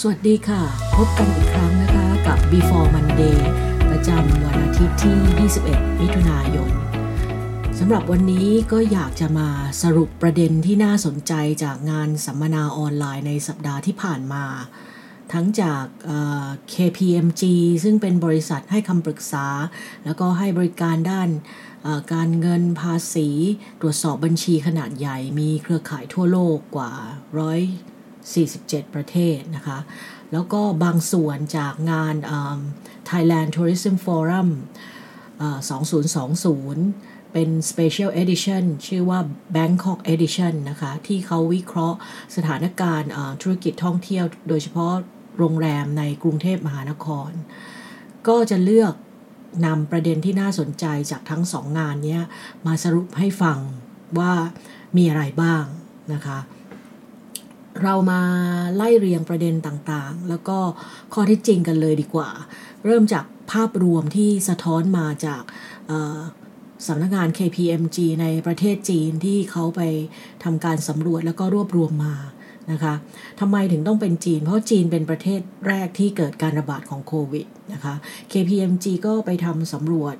สวัสดีค่ะ พบกันอีกครั้งนะคะกับ Before Monday ประจำวันอาทิตย์ที่ 21 มิถุนายนสำหรับวันนี้ก็อยากจะมาสรุปประเด็นที่น่าสนใจจากงานสัมมนาออนไลน์ในสัปดาห์ที่ผ่านมา ทั้งจาก KPMG ซึ่งเป็นบริษัทให้คำปรึกษา แล้วก็ให้บริการด้านการเงินภาษี ตรวจสอบบัญชีขนาดใหญ่มีเครือข่ายทั่วโลกกว่าร้อย 47 ประเทศนะคะ แล้วก็บางส่วนจากงาน Thailand Tourism Forum 2020 เป็น Special Edition ชื่อว่า Bangkok Edition นะคะ ที่เขาวิเคราะห์สถานการณ์ธุรกิจท่องเที่ยว โดยเฉพาะโรงแรมในกรุงเทพมหานคร ก็จะเลือกนำประเด็นที่น่าสนใจจากทั้งสองงานนี้มาสรุปให้ฟังว่ามีอะไรบ้างนะคะ เรามาไล่เรียงประเด็นต่างๆ แล้วก็ข้อที่จริงกันเลยดีกว่า เริ่มจากภาพรวมที่สะท้อนมาจากสำนักงาน KPMG ในประเทศจีนที่เขาไปทำการสำรวจแล้วก็รวบรวมมานะคะทำไมถึงต้องเป็นจีน เพราะจีนเป็นประเทศแรกที่เกิดการระบาดของโควิดนะคะ KPMG ก็ไปทำสำรวจ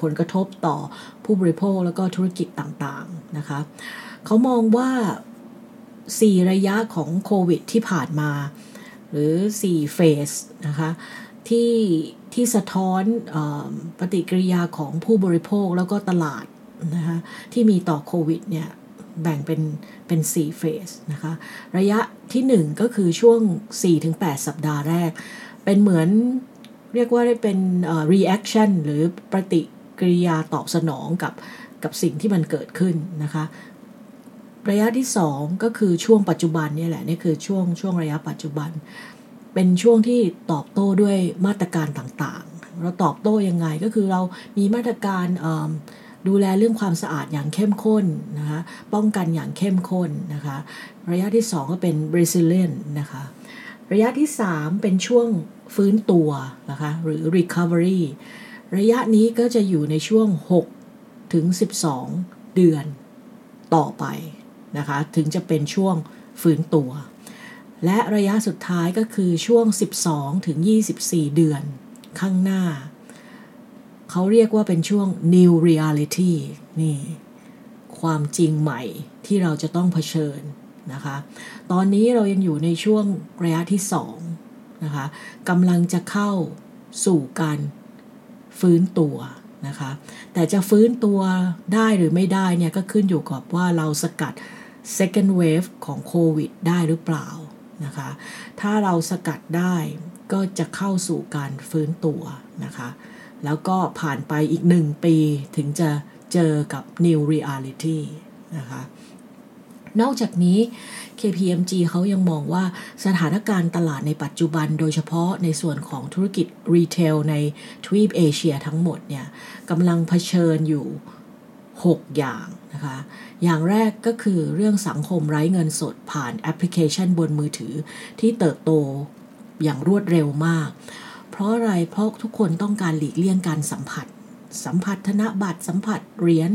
ผลกระทบต่อผู้บริโภคแล้วก็ธุรกิจต่างๆนะคะเขามองว่า 4 ระยะของโควิดที่ผ่านมา หรือ 4 เฟสนะคะที่ที่สะท้อนอปฏิกิริยาของผู้บริโภคแล้วก็ตลาดนะคะที่มีต่อโควิดเนี่ยแบ่งเป็นเป็น4เฟสนะคะระยะที่ 1 ก็คือช่วง 4-8 สัปดาห์แรก เป็นเหมือนเรียกว่าได้เป็น reaction หรือปฏิกิริยาตอบสนองกับกับสิ่งที่มันเกิดขึ้นนะคะ ระยะที่ 2 ก็คือช่วงปัจจุบันนี่แหละนี่คือช่วงช่วงระยะปัจจุบัน เป็นช่วงที่ตอบโต้ด้วยมาตรการต่างๆ เราตอบโต้ยังไงก็คือเรามีมาตรการดูแลเรื่องความสะอาดอย่างเข้มข้นนะคะป้องกันอย่างเข้มข้นนะคะระยะที่ 2 ก็เป็น resilient นะคะระยะที่ 3 เป็นช่วงฟื้นตัวนะคะหรือ recovery ระยะนี้ก็จะอยู่ในช่วง 6 ถึง 12 เดือนต่อไป นะคะ ถึงจะเป็นช่วงฟื้นตัว และระยะสุดท้ายก็คือช่วง 12 ถึง 24 เดือนข้างหน้า เขาเรียกว่าเป็นช่วง new reality นี่ ความจริงใหม่ที่เราจะต้องเผชิญนะคะ ตอนนี้เรายังอยู่ในช่วงระยะที่2นะคะกำลังจะเข้าสู่การฟื้นตัวนะคะ แต่จะฟื้นตัวได้หรือไม่ได้เนี่ยก็ขึ้นอยู่กับว่าเราสกัด second wave ของโควิดได้หรือเปล่านะคะ ถ้าเราสกัดได้ก็จะเข้าสู่การฟื้นตัวนะคะ แล้วก็ผ่านไปอีกหนึ่งปีถึงจะเจอกับ new reality นะคะ นอกจากนี้ KPMG เขายังมองว่าสถานการณ์ตลาดในปัจจุบันโดยเฉพาะในส่วนของธุรกิจรีเทลในทวีปเอเชียทั้งหมดเนี่ยกำลังเผชิญอยู่ 6 อย่างนะคะ อย่างแรกก็คือเรื่องสังคมไร้เงินสดผ่านแอปพลิเคชันบนมือถือที่เติบโตอย่างรวดเร็วมาก เพราะอะไร เพราะทุกคนต้องการหลีกเลี่ยงการสัมผัส สัมผัสธนบัตรสัมผัสเหรียญ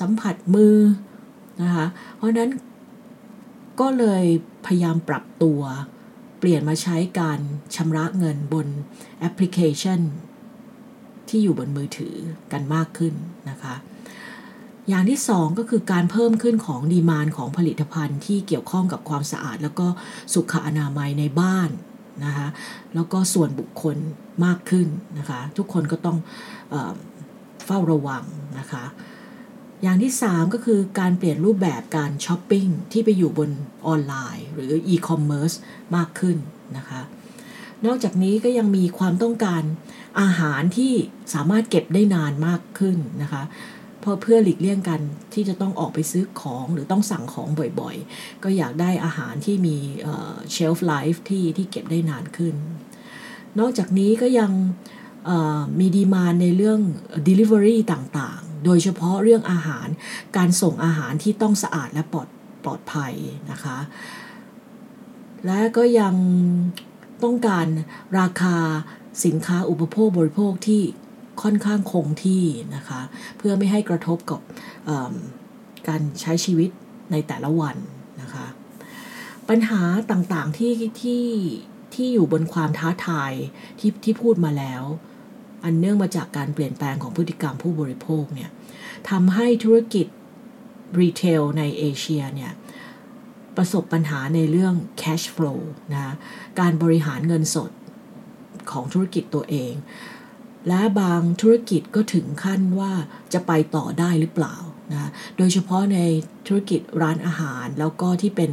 สัมผัสมือนะคะ เพราะนั้นก็เลยพยายามปรับตัว เปลี่ยนมาใช้การชำระเงินบนแอปพลิเคชัน ที่อยู่บนมือถือกันมากขึ้นนะคะ อย่างที่สองก็คือการเพิ่มขึ้นของดีมานของผลิตภัณฑ์ที่เกี่ยวข้องกับความสะอาด แล้วก็สุขอนามัยในบ้านนะคะแล้วก็ส่วนบุคคลมากขึ้นนะคะทุกคนก็ต้องเอเฝ้าระวังนะคะอย่างที่ 3 ก็คือการเปลี่ยนรูปแบบการช้อปปิ้งที่ไปอยู่บนออนไลน์ หรืออีคอมเมิร์ซมากขึ้นนะคะนอกจากนี้ก็ยังมีความต้องการอาหารที่สามารถเก็บได้นานมากขึ้นนะคะ ราะเพื่อหลีกเลี่ยงกันที่จะต้องออกไปซื้อของหรือต้องสั่งของบ่อยๆ ก็อยากได้อาหารที่มีเชลฟ์ไลฟ์ที่ที่เก็บได้นานขึ้น นอกจากนี้ก็ยังมีดีมานในเรื่อง Delivery ต่างๆ โดยเฉพาะเรื่องอาหารการส่งอาหารที่ต้องสะอาดและปลอดปลอดภัยนะคะ และก็ยังต้องการราคาสินค้าอุปโภคบริโภคที่ ค่อนข้างคงที่นะคะ เพื่อไม่ให้กระทบกับการใช้ชีวิตในแต่ละวันนะคะ ปัญหาต่างๆที่ที่ที่อยู่บนความท้าทายที่ที่พูดมาแล้ว อันเนื่องมาจากการเปลี่ยนแปลงของพฤติกรรมผู้บริโภคเนี่ยทำให้ธุรกิจรีเทลในเอเชียเนี่ยประสบปัญหาในเรื่อง cash flow นะ การบริหารเงินสดของธุรกิจตัวเอง และบางธุรกิจก็ถึงขั้นว่าจะไปต่อได้หรือเปล่านะโดยเฉพาะในธุรกิจร้านอาหารแล้วก็ที่เป็น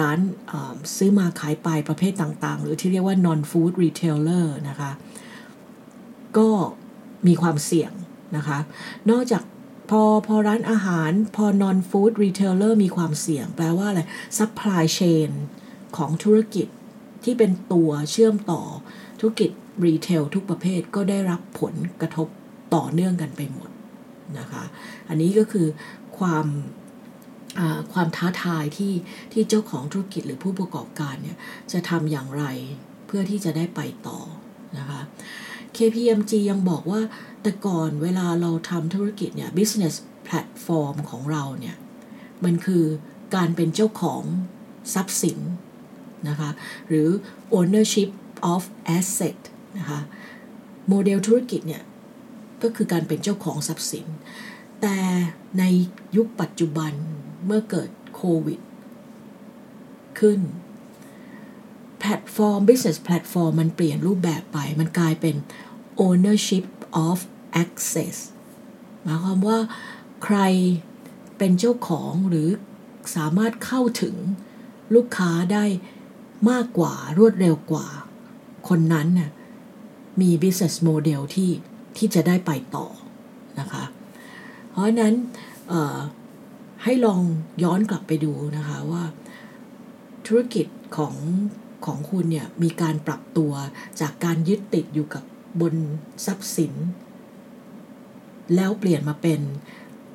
ร้านซื้อมาขายไปประเภทต่างๆ หรือที่เรียกว่า non food retailer นะคะ ก็มีความเสี่ยงนะคะ นอกจากพอพอร้านอาหารพอ non food retailer มีความเสี่ยง แปลว่าอะไร supply chain ของธุรกิจที่เป็นตัวเชื่อมต่อธุรกิจ รีเทลทุกประเภทก็ได้รับผลกระทบต่อเนื่องกันไปหมดนะคะ อันนี้ก็คือความความท้าทายที่ที่เจ้าของธุรกิจหรือผู้ประกอบการเนี่ยจะทำอย่างไรเพื่อที่จะได้ไปต่อนะคะ KPMG ยังบอกว่าแต่ก่อนเวลาเราทำธุรกิจเนี่ย business platform ของเราเนี่ยมันคือการเป็นเจ้าของทรัพย์สินนะคะหรือ ownership of asset นะคะโมเดลธุรกิจเนี่ยก็คือการเป็นเจ้าของทรัพย์สิน แต่ในยุคปัจจุบันเมื่อเกิดโควิดขึ้นแพลตฟอร์ม business platform มันเปลี่ยนรูปแบบไป มันกลายเป็น ownership of access หมายความว่าใครเป็นเจ้าของหรือสามารถเข้าถึงลูกค้าได้มากกว่ารวดเร็วกว่า คนนั้นน่ะ มี business model ที่ที่จะได้ไปต่อนะคะ เพราะนั้นให้ลองย้อนกลับไปดูนะคะว่าธุรกิจของของคุณเนี่ยมีการปรับตัวจากการยึดติดอยู่กับบนทรัพย์สิน แล้วเปลี่ยนมาเป็น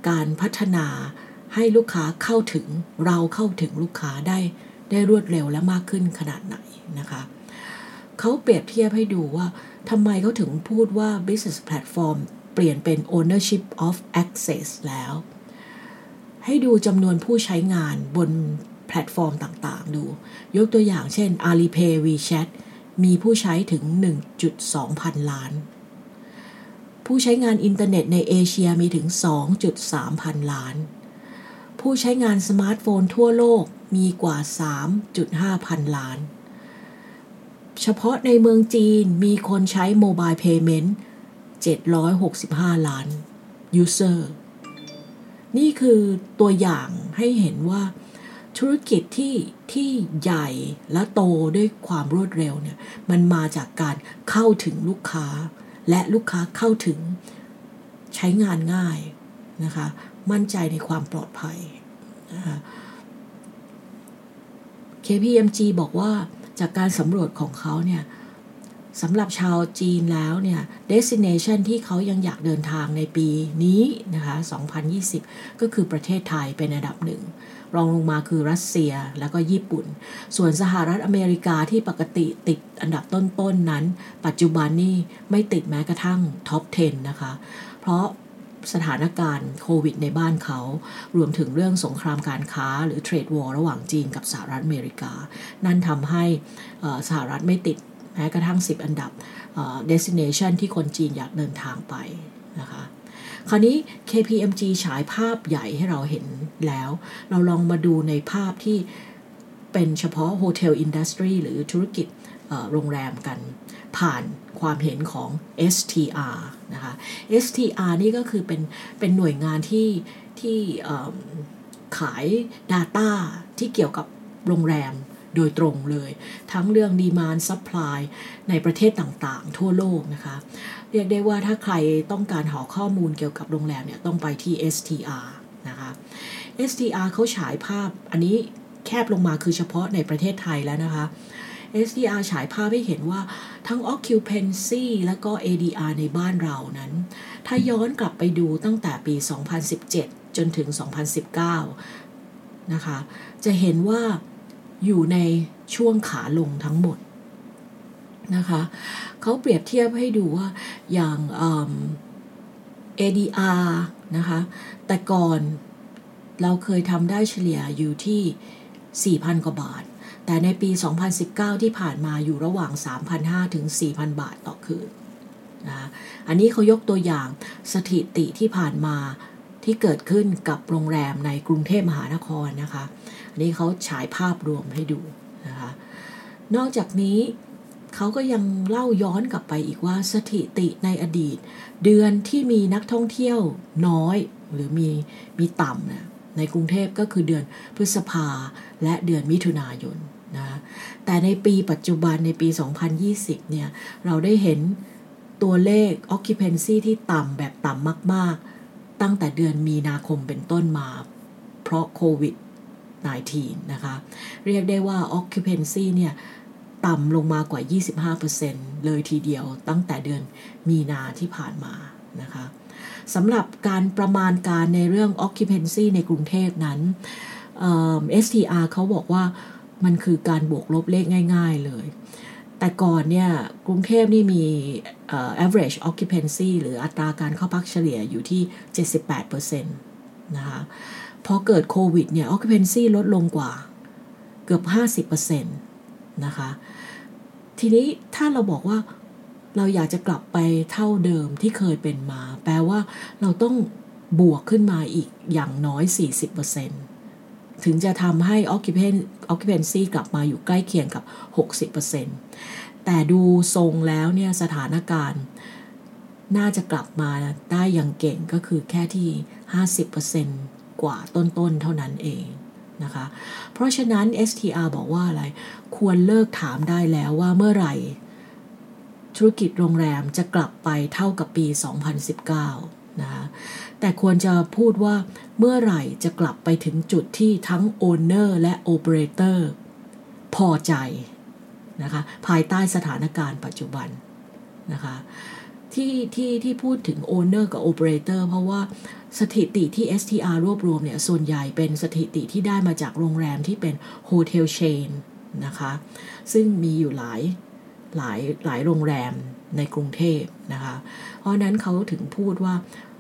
การพัฒนาให้ลูกค้าเข้าถึงเราเข้าถึงลูกค้าได้ได้รวดเร็วและมากขึ้นขนาดไหนนะคะ เขาเปรียบเทียบให้ดูว่าทำไมเขาถึงพูดว่า business platform เปลี่ยนเป็น ownership of access แล้ว ให้ดูจำนวนผู้ใช้งานบนแพลตฟอร์มต่างๆ ดู ยกตัวอย่างเช่น Alipay WeChat มีผู้ใช้ถึง 1.2 พันล้าน ผู้ใช้งานอินเทอร์เน็ตในเอเชียมีถึง 2.3 พันล้าน ผู้ใช้งานสมาร์ทโฟนทั่วโลกมีกว่า 3.5 พันล้าน เฉพาะในเมืองจีนมีคนใช้ mobile payment 765 ล้าน userนี่คือตัวอย่างให้เห็นว่าธุรกิจที่ที่ใหญ่และโตด้วยความรวดเร็วเนี่ยมันมาจากการเข้าถึงลูกค้า และลูกค้าเข้าถึงใช้งานง่ายนะคะ มั่นใจในความปลอดภัยนะคะ KPMG บอกว่า จากการสำรวจของเขาเนี่ยสำหรับชาวจีนแล้วเนี่ย destination ที่เขายังอยากเดินทางในปีนี้นะคะ 2020 ก็คือประเทศไทยเป็นอันดับหนึ่ง รองลงมาคือรัสเซียแล้วก็ญี่ปุ่น ส่วนสหรัฐอเมริกาที่ปกติติดอันดับต้นๆนนั้น ปัจจุบันนี่ไม่ติดแม้กระทั่งท็อป 10 นะคะ เพราะ สถานการณ์โควิดในบ้านเขา รวมถึงเรื่องสงครามการค้าหรือเทรดวอร์ระหว่างจีนกับสหรัฐอเมริกา นั่นทำให้สหรัฐไม่ติดแม้กระทั่ง 10 อันดับ destination ที่คนจีนอยากเดินทางไปนะคะคราวนี้ KPMG ฉายภาพใหญ่ให้เราเห็นแล้ว เราลองมาดูในภาพที่เป็นเฉพาะ hotel industry หรือธุรกิจโรงแรมกัน ผ่านความเห็นของ STR นะคะ STR นี่ก็คือเป็นเป็นหน่วยงานที่ที่ขาย Data ที่เกี่ยวกับโรงแรมโดยตรงเลย ทั้งเรื่อง demand supply ในประเทศต่างๆ ทั่วโลกนะคะ เรียกได้ว่าถ้าใครต้องการหาข้อมูลเกี่ยวกับโรงแรมเนี่ยต้องไปที่ STR นะคะ STR เขาฉายภาพอันนี้แคบลงมาคือเฉพาะในประเทศไทยแล้วนะคะ SDR ฉายภาพให้เห็นว่าทั้ง occupancy และก็ ADR ในบ้านเรานั้น ถ้าย้อนกลับไปดูตั้งแต่ปี 2017 จนถึง 2019 นะคะ จะเห็นว่าอยู่ในช่วงขาลงทั้งหมดนะคะเขาเปรียบเทียบให้ดูว่าอย่าง ADR นะคะ แต่ก่อนเราเคยทำได้เฉลี่ยอยู่ที่ 4,000 กว่าบาท แต่ในปี 2019 ที่ผ่านมาอยู่ระหว่าง 3,500 ถึง 4,000 บาทต่อคืนนะอันนี้เขายกตัวอย่างสถิติที่ผ่านมาที่เกิดขึ้นกับโรงแรมในกรุงเทพมหานครนะคะอันนี้เขาฉายภาพรวมให้ดูนะคะ นอกจากนี้เขาก็ยังเล่าย้อนกลับไปอีกว่าสถิติในอดีต เดือนที่มีนักท่องเที่ยวน้อยหรือมีมีต่ำนะ ในกรุงเทพก็คือเดือนพฤษภาและเดือนมิถุนายนนะแต่ในปีปัจจุบันในปี 2020 เนี่ย เราได้เห็นตัวเลข occupancy ที่ต่ำแบบต่ำมาก ๆ ตั้งแต่เดือนมีนาคมเป็นต้นมา เพราะโควิด -19 นะคะ เรียกได้ว่า occupancy เนี่ยต่ำลงมากว่า 25%เลยทีเดียวตั้งแต่เดือนมีนาที่ผ่านมานะคะ สำหรับการประมาณการในเรื่อง occupancy ในกรุงเทพนั้น STR เขาบอกว่ามันคือการบวกลบเลขง่าย ๆเลย แต่ก่อนเนี่ยกรุงเทพนี่มี average occupancy หรืออัตราการเข้าพักเฉลี่ยอยู่ที่ 78%นะคะพอเกิดโควิดเนี่ย occupancy ลดลงกว่าเกือบ 50%นะคะ ทีนี้ถ้าเราบอกว่า เราอยากจะกลับไปเท่าเดิมที่เคยเป็นมา แปลว่าเราต้องบวกขึ้นมาอีกอย่างน้อย 40%ถึงจะทำให้ occupancy กลับมาอยู่ใกล้เคียงกับ 60%แต่ดูทรงแล้วเนี่ยสถานการณ์น่าจะกลับมาได้อย่างเก่งก็คือแค่ที่ 50%กว่าต้นๆเท่านั้นเองนะคะ เพราะฉะนั้น STR บอกว่าอะไร ควรเลิกถามได้แล้วว่าเมื่อไหร่ ธุรกิจโรงแรมจะกลับไปเท่ากับปี 2019 นะคะแต่ควรจะพูดว่าเมื่อไหร่จะกลับไปถึงจุดที่ทั้ง owner และโอเปอเรเตอร์พอใจนะคะภายใต้สถานการณ์ปัจจุบันนะคะที่ที่ที่พูดถึง owner กับโอเปอเรเตอร์เพราะว่าสถิติที่ STR รวบรวมเนี่ย ส่วนใหญ่เป็นสถิติที่ได้มาจากโรงแรมที่เป็น hotel chain นะคะ ซึ่งมีอยู่หลาย หลายหลายโรงแรมในกรุงเทพนะคะ เพราะนั้นเขาถึงพูดว่า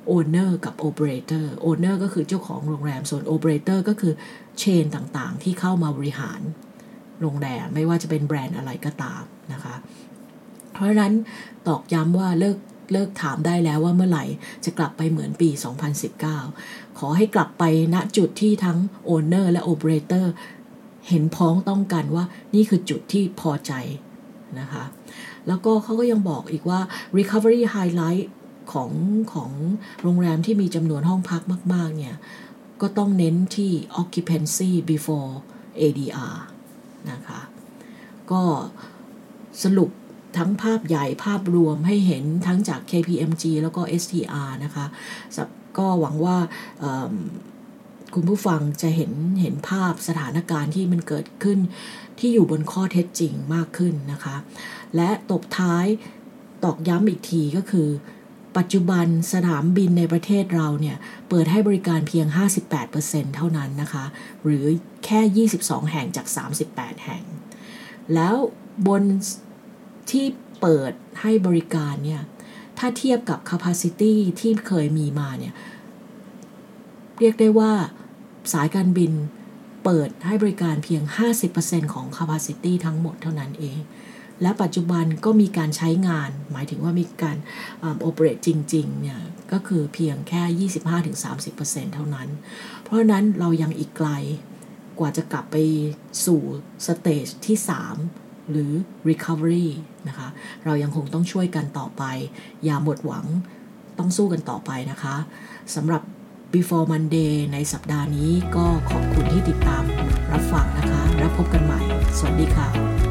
owner กับ operator owner ก็คือเจ้าของโรงแรม ส่วนโอเปอเรเตอร์ก็คือ chain ต่างๆ ที่เข้ามาบริหารโรงแรม ไม่ว่าจะเป็นแบรนด์อะไรก็ตามนะคะ เพราะฉะนั้นตอกย้ำว่าเลิกเลิกถามได้แล้วว่าเมื่อไหร่จะกลับไปเหมือนปี 2019 ขอให้กลับไปณจุดที่ทั้ง owner และโอเปอเรเตอร์เห็นพ้องต้องกันว่านี่คือจุดที่พอใจ นะคะ แล้วก็เขาก็ยังบอกอีกว่า recovery highlight ของของโรงแรมที่มีจำนวนห้องพักมาก ๆ เนี่ย ก็ต้องเน้นที่ occupancy before ADR นะคะ ก็สรุปทั้งภาพใหญ่ภาพรวมให้เห็นทั้งจาก KPMG แล้วก็ STR นะคะ ก็หวังว่า คุณผู้ฟังจะเห็นเห็นภาพสถานการณ์ที่มันเกิดขึ้น ที่อยู่บนข้อเท็จจริงมากขึ้นนะคะ และตบท้ายตอกย้ำอีกทีก็คือ ปัจจุบันสนามบินในประเทศเราเนี่ย เปิดให้บริการเพียง 58%เท่านั้นนะคะ หรือแค่ 22 แห่งจาก 38 แห่ง แล้วบนที่เปิดให้บริการเนี่ย ถ้าเทียบกับ capacity ที่เคยมีมาเนี่ย เรียกได้ว่า สายการบินเปิดให้บริการเพียง 50%ของ capacity ทั้งหมดเท่านั้นเอง และปัจจุบันก็มีการใช้งาน หมายถึงว่ามีการโอเปเรตจริงๆ เนี่ย ก็คือเพียงแค่ 25-30%เท่านั้น เพราะนั้นเรายังอีกไกลกว่าจะกลับไปสู่สเตจที่ 3 หรือ recovery นะคะ เรายังคงต้องช่วยกันต่อไป อย่าหมดหวัง ต้องสู้กันต่อไปนะคะสำหรับ Before Monday ในสัปดาห์นี้ก็ขอบคุณที่ติดตามรับฟังนะคะ แล้วพบกันใหม่ สวัสดีค่ะ